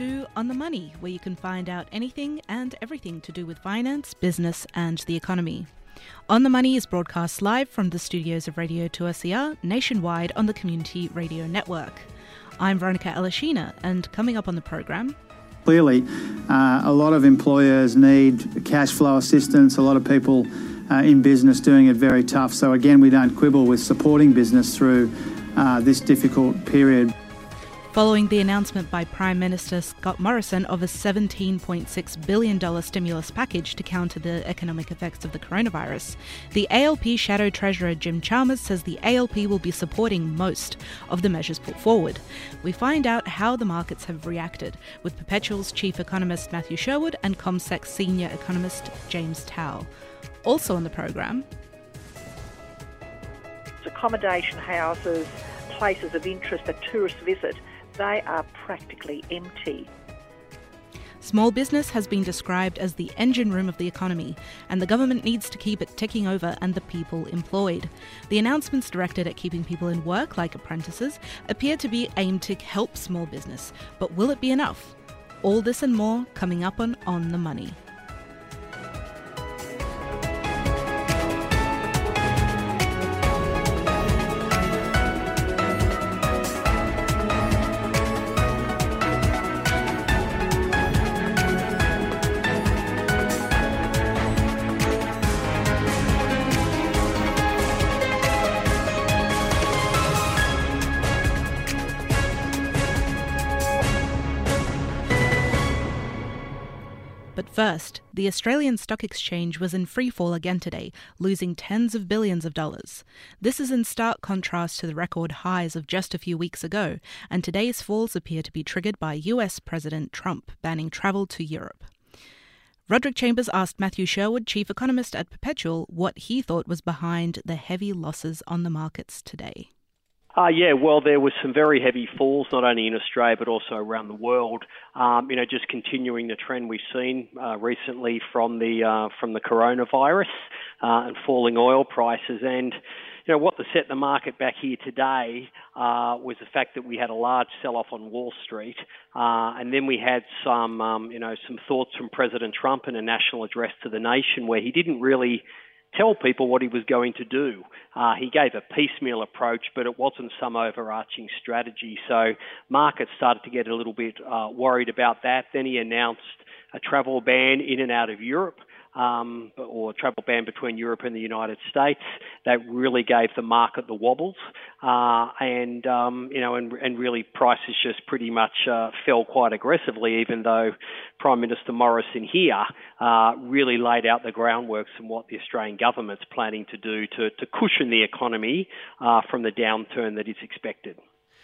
To On the Money, where you can find out anything and everything to do with finance, business, and the economy. On the Money is broadcast live from the studios of Radio 2SER nationwide on the Community Radio Network. I'm Veronika Aleshina, and coming up on the program, Clearly, uh, a lot of employers need cash flow assistance. A lot of people uh, in business doing it very tough. So again, we don't quibble with supporting business through uh, this difficult period. Following the announcement by Prime Minister Scott Morrison of a $17.6 billion stimulus package to counter the economic effects of the coronavirus, the ALP Shadow Treasurer Jim Chalmers says the ALP will be supporting most of the measures put forward. We find out how the markets have reacted with Perpetual's chief economist Matthew Sherwood and CommSec senior economist James Tao. Also on the program, accommodation houses, places of interest that tourists visit they are practically empty. Small business has been described as the engine room of the economy, and the government needs to keep it ticking over and the people employed. The announcements directed at keeping people in work, like apprentices, appear to be aimed to help small business. But will it be enough? All this and more coming up on On the Money. First, the Australian Stock Exchange was in freefall again today, losing tens of billions of dollars. This is in stark contrast to the record highs of just a few weeks ago, and today's falls appear to be triggered by US President Trump banning travel to Europe. Roderick Chambers asked Matthew Sherwood, chief economist at Perpetual, what he thought was behind the heavy losses on the markets today. Uh, yeah, well, there was some very heavy falls, not only in Australia but also around the world. Um, you know, just continuing the trend we've seen uh, recently from the uh, from the coronavirus uh, and falling oil prices, and you know what set the market back here today uh, was the fact that we had a large sell-off on Wall Street, uh, and then we had some um, you know some thoughts from President Trump in a national address to the nation where he didn't really tell people what he was going to do. Uh, he gave a piecemeal approach, but it wasn't some overarching strategy. So markets started to get a little bit uh, worried about that. Then he announced a travel ban in and out of Europe um, or travel ban between Europe and the United States. That really gave the market the wobbles, uh, and um, you know, and, and really prices just pretty much uh, fell quite aggressively. Even though Prime Minister Morrison here uh, really laid out the groundwork and what the Australian government's planning to do to, to cushion the economy uh, from the downturn that is expected.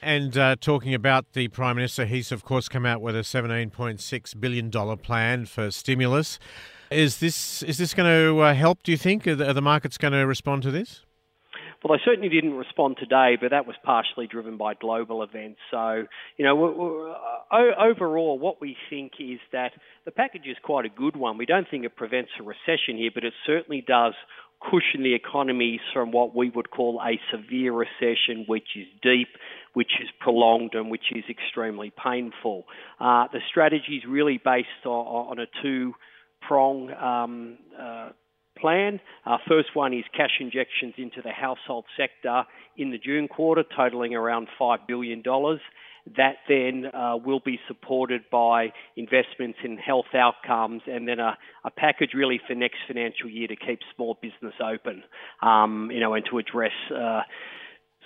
And uh, talking about the Prime Minister, he's of course come out with a $17.6 billion plan for stimulus. Is this is this going to uh, help? Do you think are the, are the markets going to respond to this? Well, they certainly didn't respond today, but that was partially driven by global events. So, you know, overall, what we think is that the package is quite a good one. We don't think it prevents a recession here, but it certainly does cushion the economies from what we would call a severe recession, which is deep, which is prolonged, and which is extremely painful. Uh, the strategy is really based on, on a two prong um, uh, plan. Our first one is cash injections into the household sector in the June quarter, totaling around $5 billion. That then uh, will be supported by investments in health outcomes and then a, a, package really for next financial year to keep small business open, um, you know, and to address uh,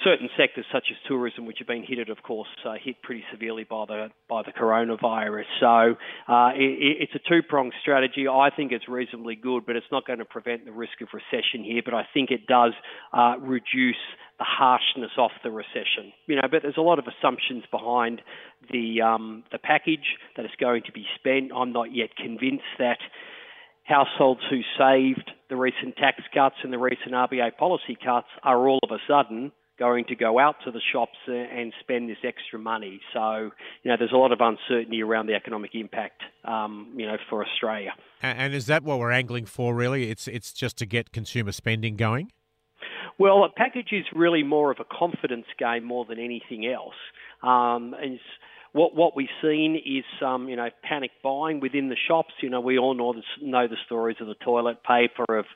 certain sectors such as tourism, which have been hit, of course, uh, hit pretty severely by the by the coronavirus. So uh, it, it's a two pronged strategy. I think it's reasonably good, but it's not going to prevent the risk of recession here. But I think it does uh, reduce the harshness of the recession. You know, but there's a lot of assumptions behind the um, the package that is going to be spent. I'm not yet convinced that households who saved the recent tax cuts and the recent RBA policy cuts are all of a sudden going to go out to the shops and spend this extra money. So, you know, there's a lot of uncertainty around the economic impact, um, you know, for Australia. And is that what we're angling for, really? It's, it's just to get consumer spending going? Well, a package is really more of a confidence game more than anything else. Um, and what what we've seen is some you know panic buying within the shops. You know we all know the, know the stories of the toilet paper of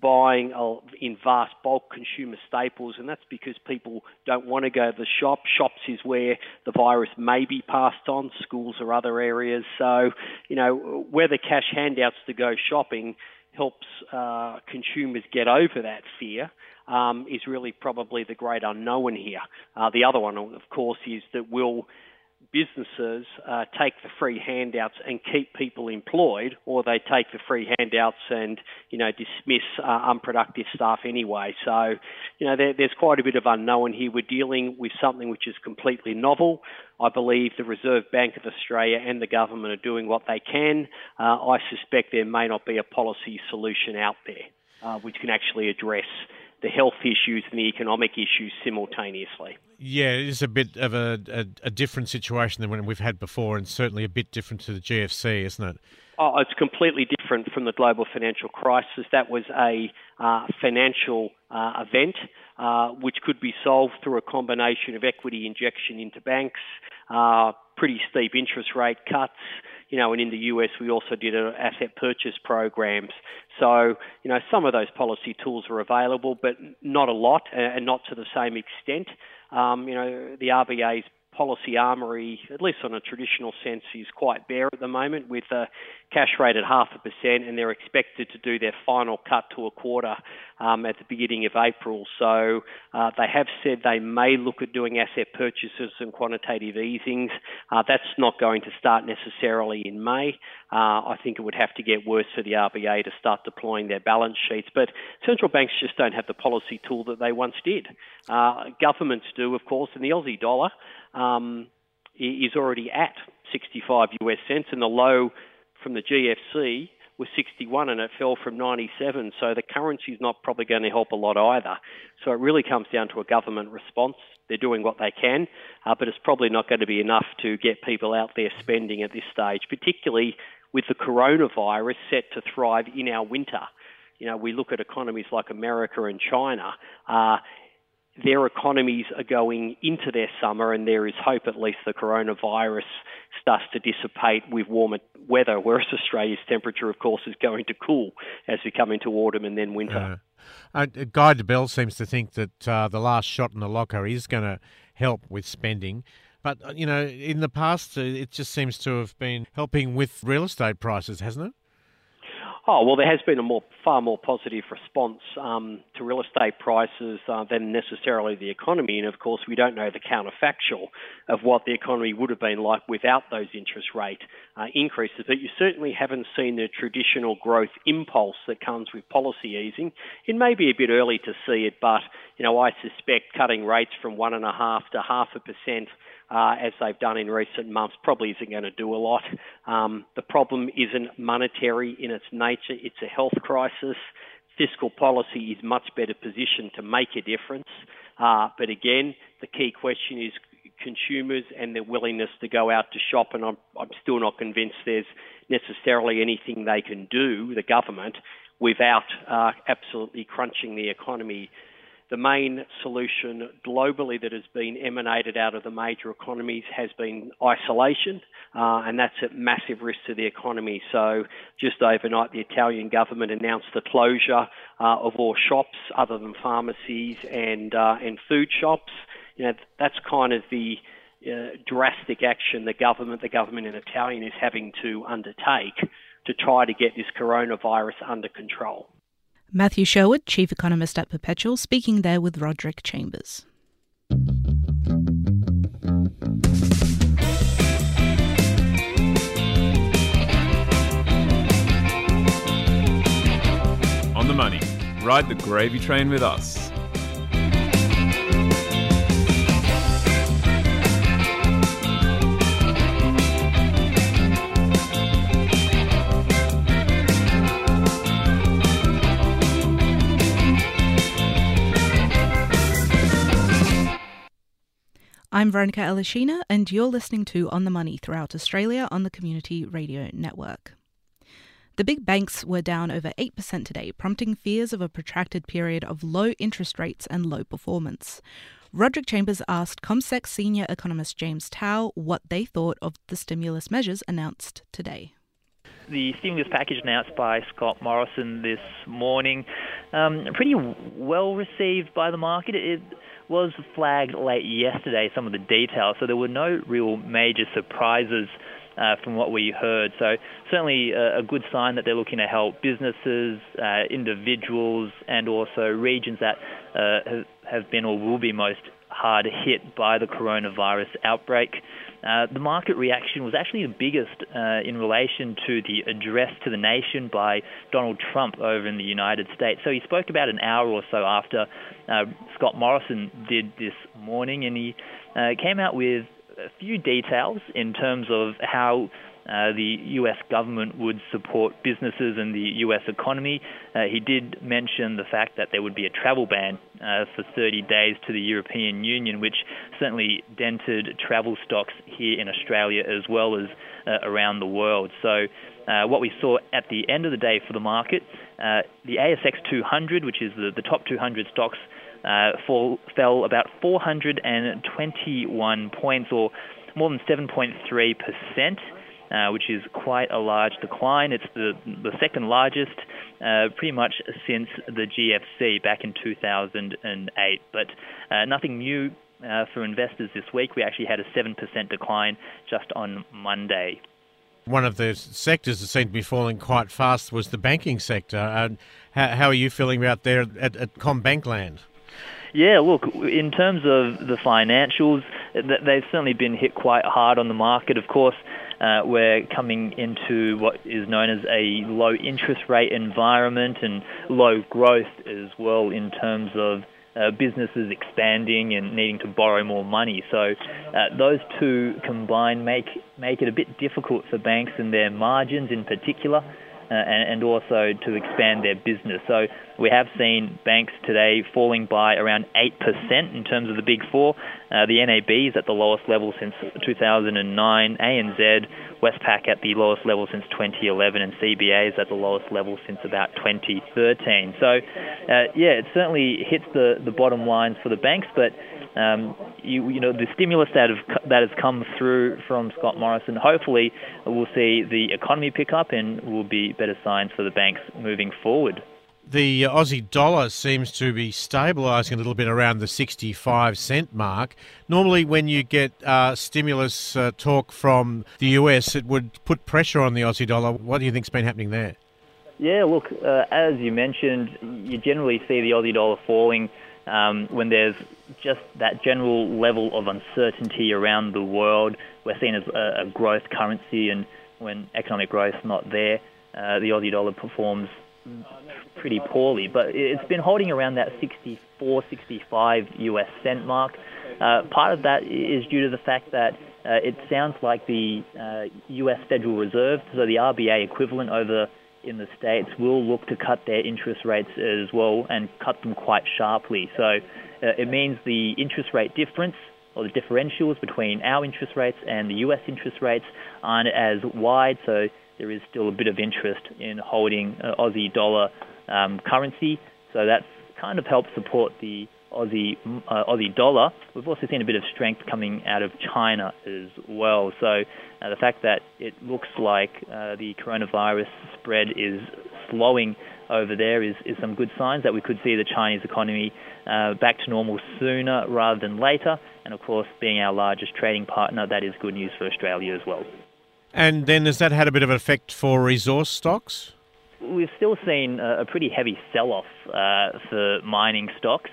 buying in vast bulk consumer staples, and that's because people don't want to go to the shop. Shops is where the virus may be passed on. Schools or other areas. So you know whether cash handouts to go shopping helps uh, consumers get over that fear um, is really probably the great unknown here. Uh, the other one, of course, is that will businesses uh, take the free handouts and keep people employed, or they take the free handouts and you know dismiss uh, unproductive staff anyway. So, you know, there, there's quite a bit of unknown here. We're dealing with something which is completely novel. I believe the Reserve Bank of Australia and the government are doing what they can. Uh, I suspect there may not be a policy solution out there uh, which can actually address the health issues and the economic issues simultaneously. Yeah, it is a bit of a, a, a, different situation than when we've had before, and certainly a bit different to the GFC, isn't it? Oh, it's completely different from the global financial crisis. That was a uh, financial uh, event uh, which could be solved through a combination of equity injection into banks, uh, pretty steep interest rate cuts, you know, and in the US we also did asset purchase programs. So, you know, some of those policy tools are available, but not a lot and not to the same extent. Um, you know, the RBA's policy armory, at least on a traditional sense, is quite bare at the moment with a cash rate at half a percent, and they're expected to do their final cut to a quarter um, at the beginning of April. So uh, they have said they may look at doing asset purchases and quantitative easings. Uh, that's not going to start necessarily in May. Uh, I think it would have to get worse for the RBA to start deploying their balance sheets. But central banks just don't have the policy tool that they once did. Uh, governments do, of course, and the Aussie dollar um, is already at 65 US cents, and the low from the GFC was 61 and it fell from 97. So the currency is not probably going to help a lot either. So it really comes down to a government response. They're doing what they can, uh, but it's probably not going to be enough to get people out there spending at this stage, particularly with the coronavirus set to thrive in our winter. You know, we look at economies like America and China. Uh, their economies are going into their summer, and there is hope at least the coronavirus starts to dissipate with warmer weather, whereas Australia's temperature, of course, is going to cool as we come into autumn and then winter. Uh, uh, Guy Debelle seems to think that uh, the last shot in the locker is going to help with spending. But, uh, you know, in the past, uh, it just seems to have been helping with real estate prices, hasn't it? Oh well, there has been a more far more positive response um, to real estate prices uh, than necessarily the economy, and of course we don't know the counterfactual of what the economy would have been like without those interest rate uh, increases. But you certainly haven't seen the traditional growth impulse that comes with policy easing. It may be a bit early to see it, but you know I suspect cutting rates from one and a half to half a percent uh, as they've done in recent months, probably isn't going to do a lot. Um, the problem isn't monetary in its nature, it's a health crisis. Fiscal policy is much better positioned to make a difference. Uh, but again, the key question is consumers and their willingness to go out to shop, and I'm, I'm still not convinced there's necessarily anything they can do, the government, without uh, absolutely crunching the economy the main solution globally that has been emanated out of the major economies has been isolation, uh, and that's at massive risk to the economy. So, just overnight, the Italian government announced the closure uh, of all shops other than pharmacies and uh, and food shops. You know, that's kind of the uh, drastic action the government, the government in Italian, is having to undertake to try to get this coronavirus under control. Matthew Sherwood, Chief Economist at Perpetual, speaking there with Roderick Chambers. On the money. Ride the gravy train with us. I'm Veronika Aleshina, and you're listening to On the Money throughout Australia on the Community Radio Network. The big banks were down over 8% today, prompting fears of a protracted period of low interest rates and low performance. Roderick Chambers asked CommSec senior economist James Tao what they thought of the stimulus measures announced today the stimulus package announced by Scott Morrison this morning, um, pretty well received by the market. It was flagged late yesterday, some of the details, so there were no real major surprises. Uh, from what we heard. So, certainly a, a, good sign that they're looking to help businesses, uh, individuals, and also regions that uh, have, have been or will be most hard hit by the coronavirus outbreak. Uh, the market reaction was actually the biggest uh, in relation to the address to the nation by Donald Trump over in the United States. So he spoke about an hour or so after uh, Scott Morrison did this morning, and he uh, came out with a few details in terms of how uh, the US government would support businesses and the US economy. He did mention the fact that there would be a travel ban for 30 days to the European Union, which certainly dented travel stocks here in Australia as well as uh, around the world. So, uh, what we saw at the end of the day for the market, uh, the ASX 200, which is the, the top 200 stocks, fall, fell about 421 points or more than 7.3 percent uh, which is quite a large decline. It's the, the second largest uh, pretty much since the GFC back in 2008. But uh, nothing new uh, for investors this week. We actually had a 7% decline just on Monday. One of the sectors that seemed to be falling quite fast was the banking sector. Uh, how, how, are you feeling about there at, at CommBank land? Yeah, look, in terms of the financials, they've certainly been hit quite hard on the market. Of course, uh, we're coming into what is known as a low interest rate environment and low growth as well in terms of uh, businesses expanding and needing to borrow more money. So uh, those two combined make make it a bit difficult for banks and their margins in particular and, also to expand their business. So we have seen banks today falling by around 8% in terms of the big four. Uh, the NAB is at the lowest level since 2009, ANZ, Westpac at the lowest level since 2011, and CBA is at the lowest level since about 2013. So, uh, yeah, it certainly hits the, the bottom lines for the banks, but um, you, you, know, the stimulus that, have, that has come through from Scott Morrison, hopefully we'll see the economy pick up and will be better signs for the banks moving forward. The Aussie dollar seems to be stabilising a little bit around the 65 cent mark. Normally, when you get uh, stimulus uh, talk from the US, it would put pressure on the Aussie dollar. What do you think's been happening there? Yeah, look, uh, as you mentioned, you generally see the Aussie dollar falling um, when there's just that general level of uncertainty around the world. We're seen as a, a growth currency, and when economic growth is not there, uh, the Aussie dollar performs pretty poorly. But it's been holding around that 64, 65 US cent mark. Uh, part of that is due to the fact that uh, it sounds like the US uh, Federal Reserve, so the RBA equivalent over in the States will look to cut their interest rates as well and cut them quite sharply. So uh, it means the interest rate difference or the differentials between our interest rates and the US interest rates aren't as wide. So there is still a bit of interest in holding uh, Aussie dollar um, currency. So that's kind of helped support the Aussie uh, Aussie dollar. We've also seen a bit of strength coming out of China as well. So uh, the fact that it looks like uh, the coronavirus spread is slowing over there is, is some good signs that we could see the Chinese economy uh, back to normal sooner rather than later. And of course, being our largest trading partner, that is good news for Australia as well. And then has that had a bit of an effect for resource stocks? We've still seen a pretty heavy sell off uh, for mining stocks.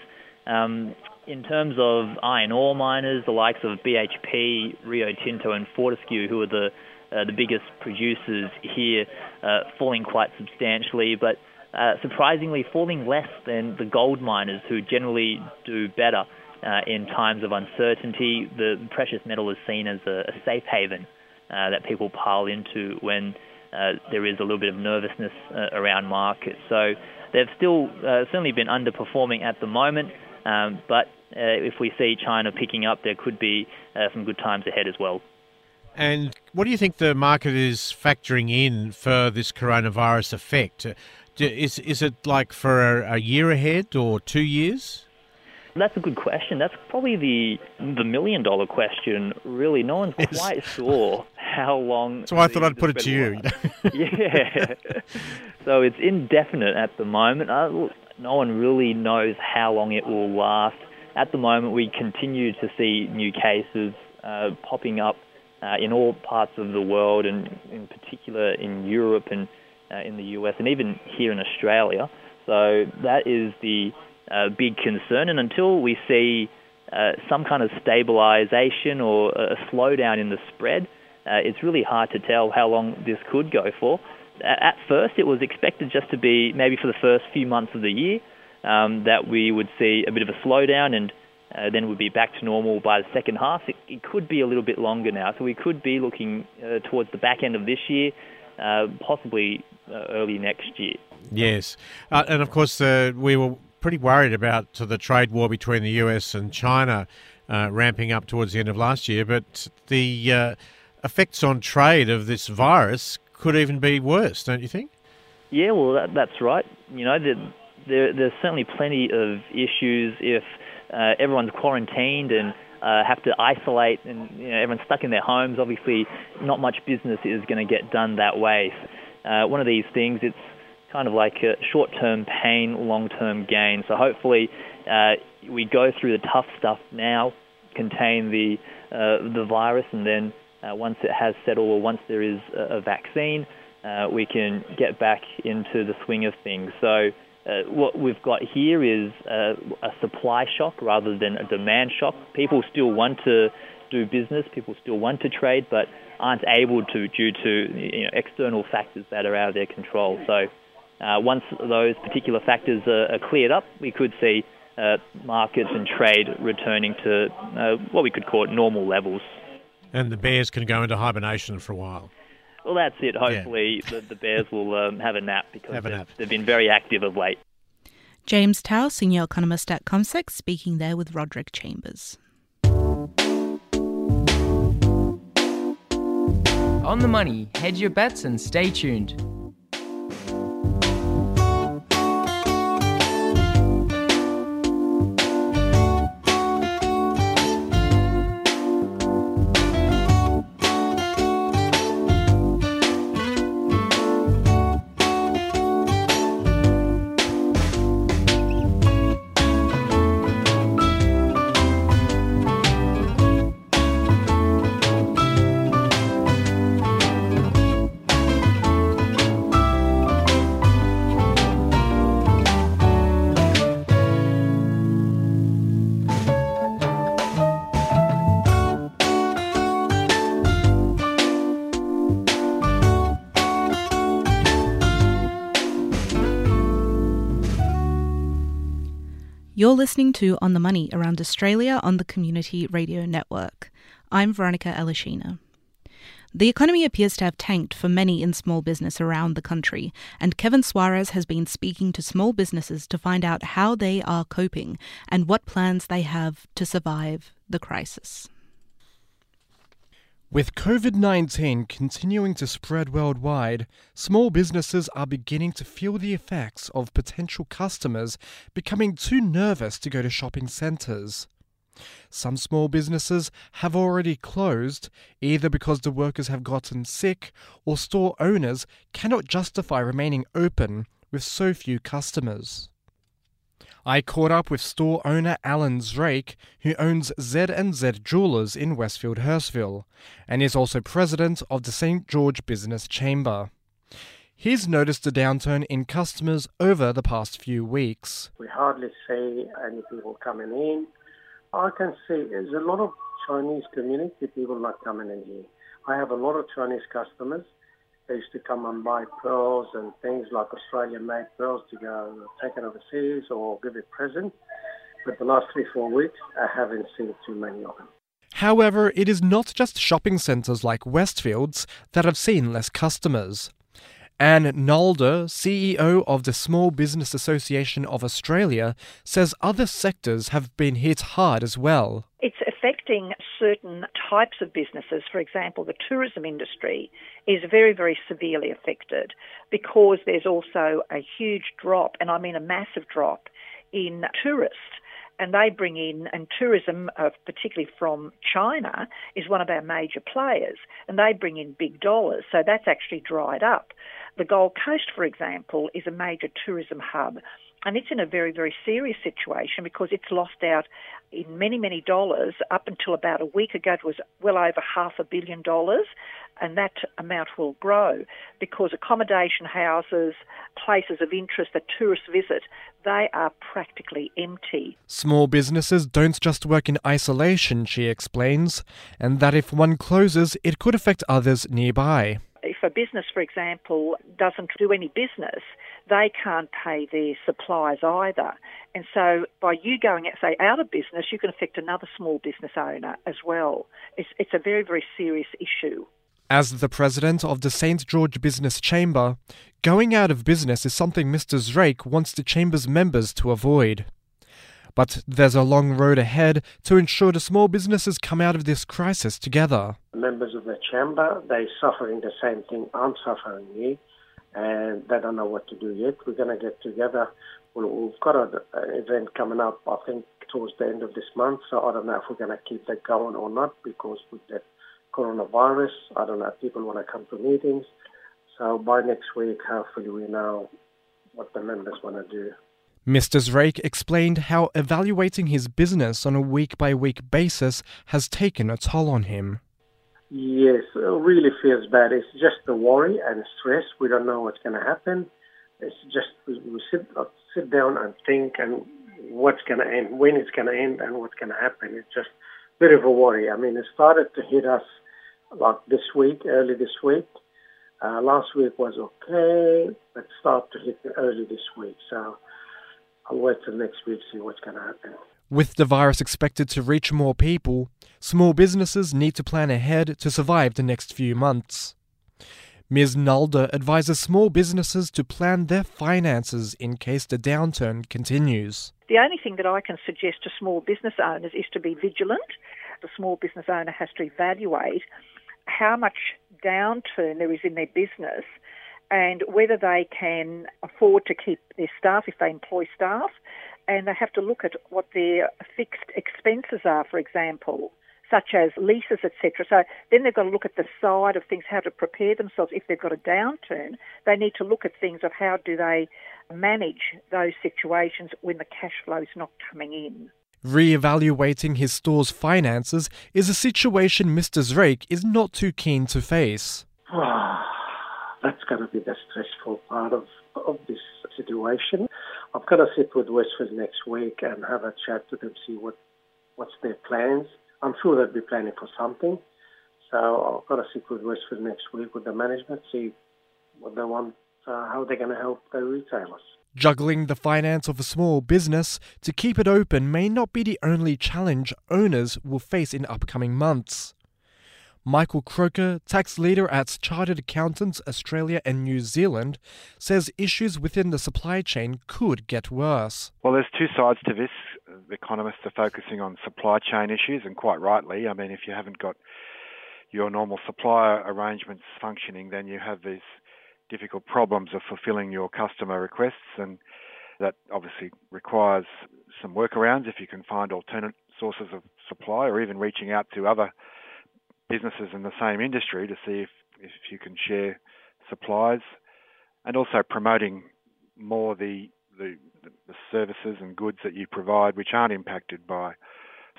Um, in terms of iron ore miners, the likes of BHP, Rio Tinto, and Fortescue, who are the uh, the biggest producers here, uh, falling quite substantially, but uh, surprisingly falling less than the gold miners, who generally do better uh, in times of uncertainty. The precious metal is seen as a, a safe haven uh, that people pile into when uh, there is a little bit of nervousness around markets. So they've still certainly been underperforming at the moment. Um, but uh, if we see China picking up, there could be uh, some good times ahead as well. And what do you think the market is factoring in for this coronavirus effect? Is is it like for a, a year ahead or two years? That's a good question. That's probably the the million dollar question. Really, no one's yes. quite sure how long. So I thought I'd put it to you. yeah. so it's indefinite at the moment. Uh, no one really knows how long it will last. At the moment, we continue to see new cases uh, popping up uh, in all parts of the world, and in particular in Europe and uh, in the US, and even here in Australia. So that is the uh, big concern. And until we see uh, some kind of stabilisation or a slowdown in the spread, uh, it's really hard to tell how long this could go for. At first, it was expected just to be maybe for the first few months of the year um, that we would see a bit of a slowdown and uh, then we'd be back to normal by the second half. It, it could be a little bit longer now, so we could be looking uh, towards the back end of this year, uh, possibly uh, early next year. Yes, uh, and of course uh, we were pretty worried about the trade war between the US and China ramping up towards the end of last year, but the effects on trade of this virus could even be worse, don't you think? Yeah, well, that, that's right. You know, there, there, there's certainly plenty of issues if uh, everyone's quarantined and uh, have to isolate and you know, everyone's stuck in their homes. Obviously, not much business is going to get done that way. Uh, one of these things, it's kind of like short-term pain, long-term gain. So hopefully, uh, we go through the tough stuff now, contain the uh, the virus, and then once it has settled or once there is a, a vaccine, uh, we can get back into the swing of things. So uh, what we've got here is a, a supply shock rather than a demand shock. People still want to do business, people still want to trade, but aren't able to due to you know, external factors that are out of their control. So uh, once those particular factors are, are, cleared up, we could see uh, markets and trade returning to uh, what we could call normal levels. And the bears can go into hibernation for a while. Well, that's it. Hopefully, yeah. the, the, Bears will um, have a nap because they've, nap. they've been very active of late. James Tao, senior economist at CommSec, speaking there with Roderick Chambers. On the money, hedge your bets and stay tuned. You're listening to On the Money around Australia on the Community Radio Network. I'm Veronika Aleshina. The economy appears to have tanked for many in small business around the country, and Kevin Suarez has been speaking to small businesses to find out how they are coping and what plans they have to survive the crisis. With COVID 19 continuing to spread worldwide, small businesses are beginning to feel the effects of potential customers becoming too nervous to go to shopping centres. Some small businesses have already closed, either because the workers have gotten sick or store owners cannot justify remaining open with so few customers. I caught up with store owner Allan Zreik, who owns Z&Z Jewelers in Westfield Hurstville, and is also president of the St. George Business Chamber. He's noticed a downturn in customers over the past few weeks. We hardly see any people coming in. I can see there's a lot of Chinese community people not coming in here. I have a lot of Chinese customers they used to come and buy pearls and things like Australian-made pearls to go take it overseas or give it present. But the last three, four weeks, I haven't seen too many of them. However, it is not just shopping centres like Westfields that have seen less customers. Ann Nalder, CEO of the Small Business Association of Australia, says other sectors have been hit hard as well. It's affecting certain types of businesses. For example, the tourism industry is very, very severely affected because there's also a huge drop, and I mean a massive drop, in tourists and they bring in, and tourism, uh, particularly from China, is one of our major players, and they bring in big dollars. So that's actually dried up. The Gold Coast, for example, is a major tourism hub. And it's in a very, very serious situation because it's lost out in many, many dollars. Up until about a week ago, it was well over half a billion dollars, and that amount will grow because accommodation houses, places of interest that tourists visit, they are practically empty. Small businesses don't just work in isolation, she explains, and that if one closes, it could affect others nearby a business, for example, doesn't do any business, they can't pay their suppliers either. And so by you going, say, out of business, you can affect another small business owner as well. It's, it's a very, very serious issue. As the president of the St. George Business Chamber, going out of business is something Mr. Zreik wants the Chamber's members to avoid. But there's a long road ahead to ensure the small businesses come out of this crisis together. Members of the chamber, they're suffering the same thing I'm suffering here, and they don't know what to do yet. We're going to get together. We've got an event coming up, I think, towards the end of this month, so I don't know if we're going to keep that going or not because with that coronavirus, I don't know if people want to come to meetings. So by next week, hopefully, we know what the members want to do. Mr. Zreik explained how evaluating his business on a week by week basis has taken a toll on him. Yes, it really feels bad. It's just the worry and stress. We don't know what's going to happen. It's just we sit uh, sit down and think and what's going to end, when it's going to end, and what's going to happen. It's just a bit of a worry. I mean, it started to hit us like this week, early this week. Uh, last week was okay, but started to hit early this week. So I'll wait till next week to see what's going to happen. With the virus expected to reach more people, small businesses need to plan ahead to survive the next few months. Ms. Nalder advises small businesses to plan their finances in case the downturn continues. The only thing that I can suggest to small business owners is to be vigilant. The small business owner has to evaluate how much downturn there is in their business and whether they can afford to keep their staff if they employ staff, and they have to look at what their fixed expenses are, for example, such as leases, etc. So then they've got to look at the side of things, how to prepare themselves if they've got a downturn. They need to look at things of how do they manage those situations when the cash flow is not coming in. Re-evaluating his store's finances is a situation Mr. Zreik is not too keen to face. Ah. That's going to be the stressful part of, of this situation. I've got to sit with Westfield next week and have a chat to them, see what what's their plans. I'm sure they'll be planning for something. So I've got to sit with Westfield next week with the management, see what they want, uh, how they're going to help the retailers. Juggling the finance of a small business to keep it open may not be the only challenge owners will face in upcoming months. Michael Croker, tax leader at Chartered Accountants Australia and New Zealand, says issues within the supply chain could get worse. Well, there's two sides to this. The economists are focusing on supply chain issues, and quite rightly. I mean, if you haven't got your normal supplier arrangements functioning, then you have these difficult problems of fulfilling your customer requests, and that obviously requires some workarounds if you can find alternate sources of supply or even reaching out to other businesses in the same industry to see if, if you can share supplies and also promoting more the, the, the services and goods that you provide which aren't impacted by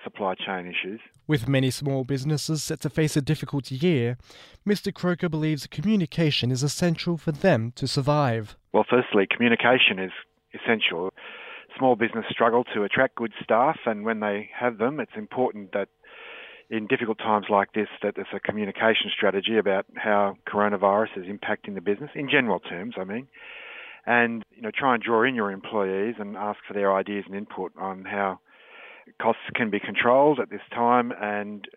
supply chain issues. With many small businesses set to face a difficult year, Mr. Croker believes communication is essential for them to survive. Well, firstly, communication is essential. Small business struggle to attract good staff, and when they have them, it's important that in difficult times like this that there's a communication strategy about how coronavirus is impacting the business in general terms, I mean. And, you know, try and draw in your employees and ask for their ideas and input on how costs can be controlled at this time and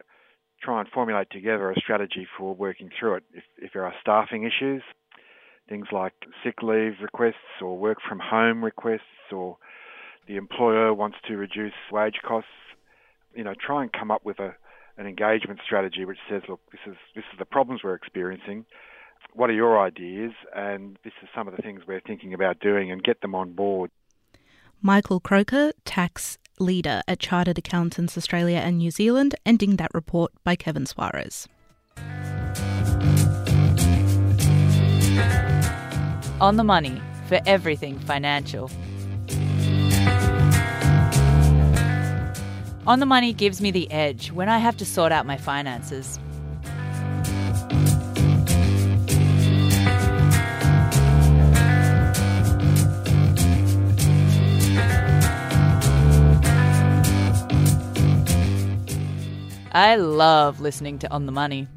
try and formulate together a strategy for working through it. If, if there are staffing issues, things like sick leave requests or work from home requests or the employer wants to reduce wage costs, you know, try and come up with a, an engagement strategy which says, look, this is this is the problems we're experiencing. What are your ideas? And this is some of the things we're thinking about doing, and get them on board. Michael Croker, tax leader at Chartered Accountants Australia and New Zealand, ending that report by Kevin Suarez. On the money for everything financial. On the money gives me the edge when I have to sort out my finances. I love listening to On the Money.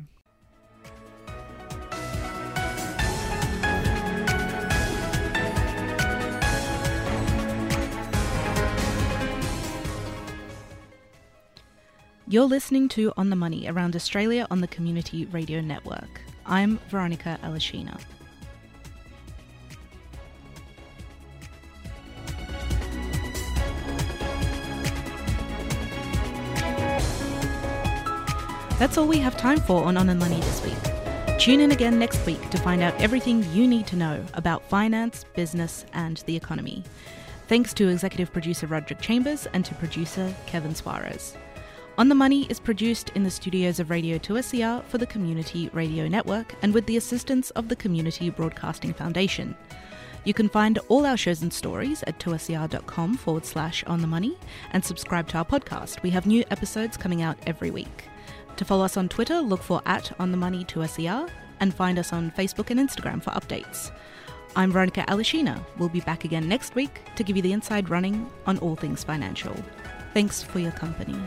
You're listening to On the Money around Australia on the Community Radio Network. I'm Veronika Aleshina. That's all we have time for on On the Money this week. Tune in again next week to find out everything you need to know about finance, business, and the economy. Thanks to executive producer Roderick Chambers and to producer Kevin Suarez. On the Money is produced in the studios of Radio 2SER for the Community Radio Network and with the assistance of the Community Broadcasting Foundation. You can find all our shows and stories at 2ser.com forward slash on the money and subscribe to our podcast. We have new episodes coming out every week. To follow us on Twitter, look for at on the money 2SER and find us on Facebook and Instagram for updates. I'm Veronika Aleshina. We'll be back again next week to give you the inside running on all things financial. Thanks for your company.